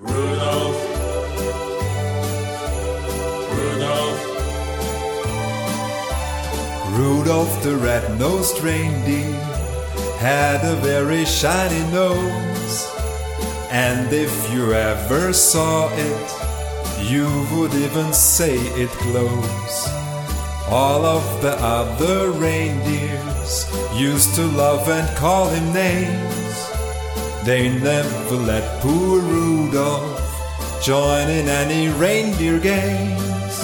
Rudolph, Rudolph, Rudolph the red-nosed reindeer had a very shiny nose. And if you ever saw it, you would even say it glows. All of the other reindeers used to love and call him names. They never let poor Rudolph join in any reindeer games.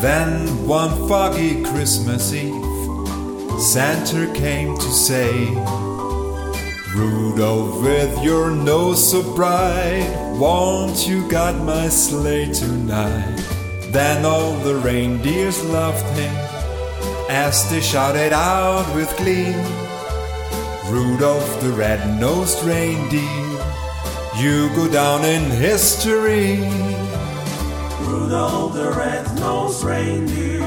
Then one foggy Christmas Eve, Santa came to say, Rudolph, with your nose so bright, won't you guide my sleigh tonight? Then all the reindeers loved him as they shouted out with glee. Rudolph the red-nosed reindeer, you go down in history. Rudolph the red-nosed reindeer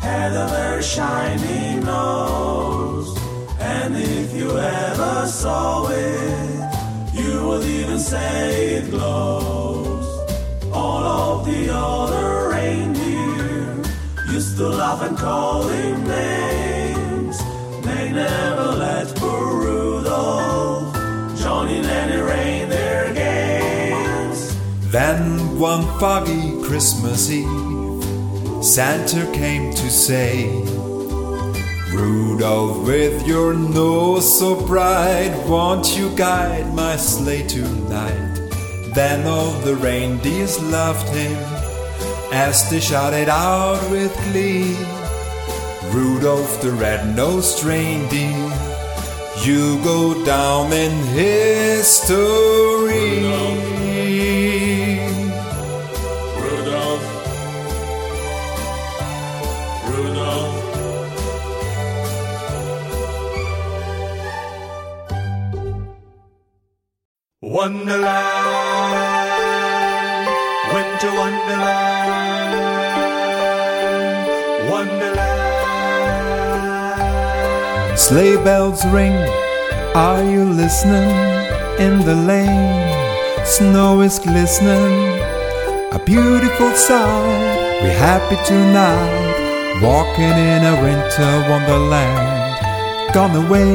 had a very shiny nose. And if you ever saw it, you would even say it glows. All of the other reindeer used to laugh and call him names. Never let poor Rudolph join in any reindeer games. Then one foggy Christmas Eve, Santa came to say, Rudolph, with your nose so bright, won't you guide my sleigh tonight? Then all the reindeers loved him as they shouted out with glee. Rudolph the red-nosed reindeer, you go down in history. Rudolph, Rudolph, Wonderland, Winter Wonderland, Sleigh bells ring, are you listening? In the lane, snow is glistening. A beautiful sight, we're happy tonight, walking in a winter wonderland. Gone away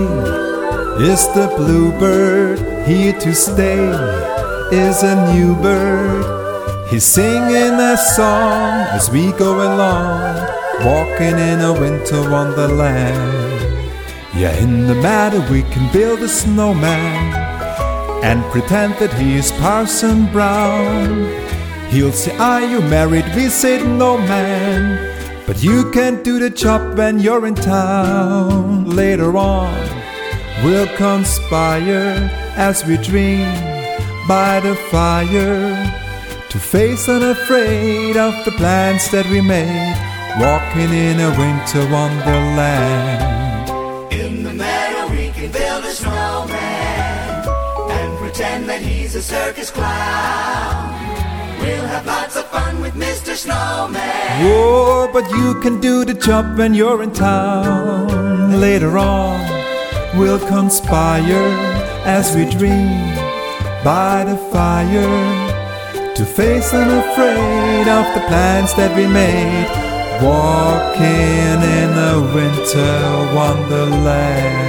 is the bluebird, here to stay is a new bird. He's singing a song as we go along, walking in a winter wonderland. Yeah, in the meadow we can build a snowman and pretend that he is Parson Brown. He'll say, Are you married? We say, No, man. But you can't do the job when you're in town. Later on, we'll conspire as we dream by the fire to face unafraid of the plans that we made, walking in a winter wonderland. A circus clown. We'll have lots of fun with Mr. Snowman. Whoa, but you can do the job when you're in town. Later on, we'll conspire as we dream by the fire to face unafraid of the plans that we made. Walking in a winter wonderland.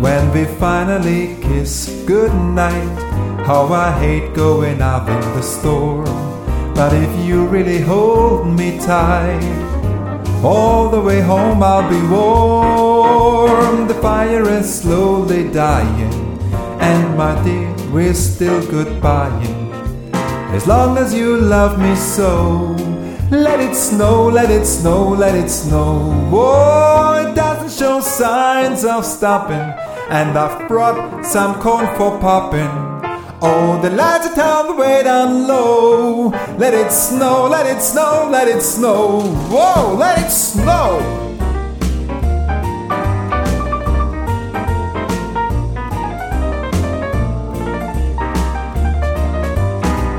When we finally kiss goodnight, how I hate going out in the storm. But if you really hold me tight, all the way home I'll be warm. The fire is slowly dying, and my dear, we're still goodbying. as long as you love me so. Let it snow, let it snow, let it snow. Oh, it doesn't show signs of stopping, and I've brought some corn for popping. Oh, the lights are turned way down low. Let it snow, let it snow, let it snow. Whoa, let it snow.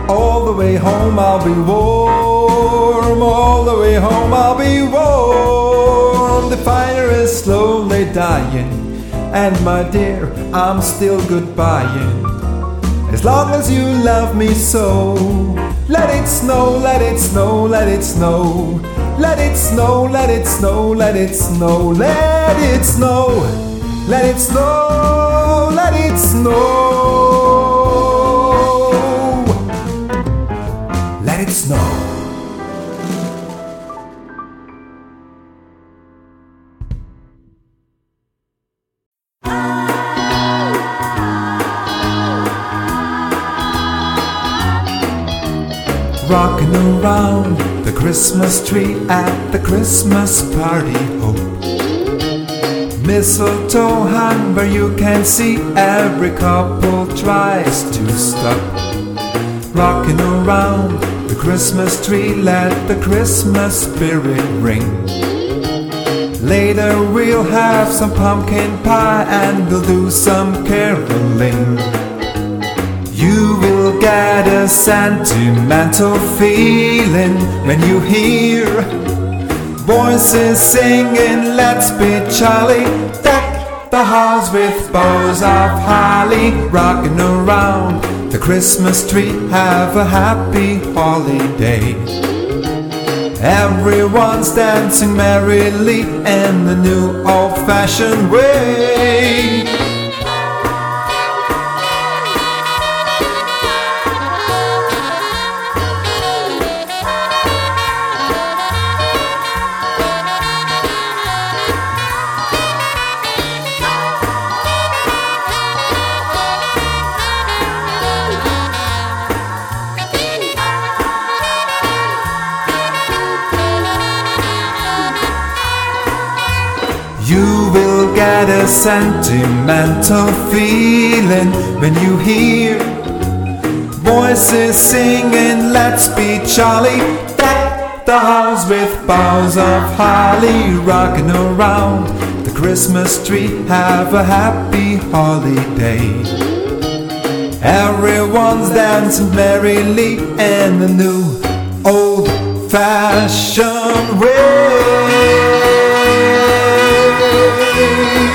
All the way home I'll be warm, all the way home I'll be warm. The fire is slowly dying, and my dear, I'm still goodbying. As long as you love me so, let it snow, let it snow, let it snow. Let it snow, let it snow, let it snow, let it snow, let it snow, let it snow. Let it snow. Rocking around the Christmas tree at the Christmas party. Hope mistletoe hung where you can see every couple tries to stop. Rocking around the Christmas tree, let the Christmas spirit ring. Later we'll have some pumpkin pie and we'll do some caroling. You will get a sentimental feeling when you hear voices singing, Let's be jolly. Deck the halls with boughs of holly, rocking around the Christmas tree. Have a happy holiday. Everyone's dancing merrily in the new old fashioned way. Get a sentimental feeling when you hear voices singing, Let's be jolly. Deck the halls with boughs of holly, rocking around the Christmas tree. Have a happy holiday. Everyone's dancing merrily in the new old fashioned way. Have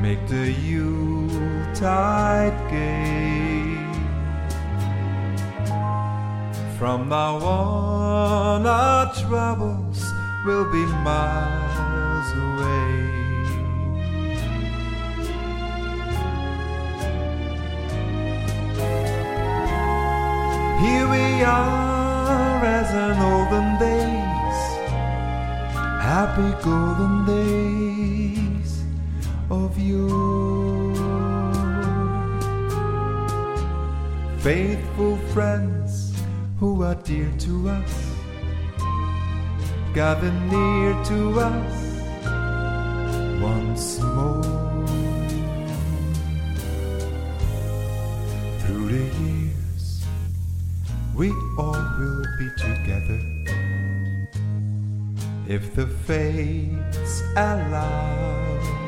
Make the Yuletide gay. From now on, our troubles will be miles away. Here we are as in olden days, happy golden days of yore. Faithful friends who are dear to us, gather near to us once more. Through the years, we all will be together if the fates allows.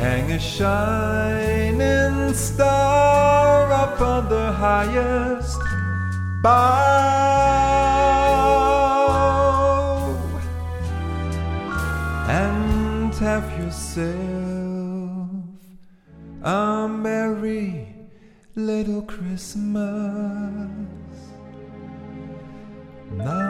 Hang a shining star up on the highest bough and have yourself a merry little Christmas. Now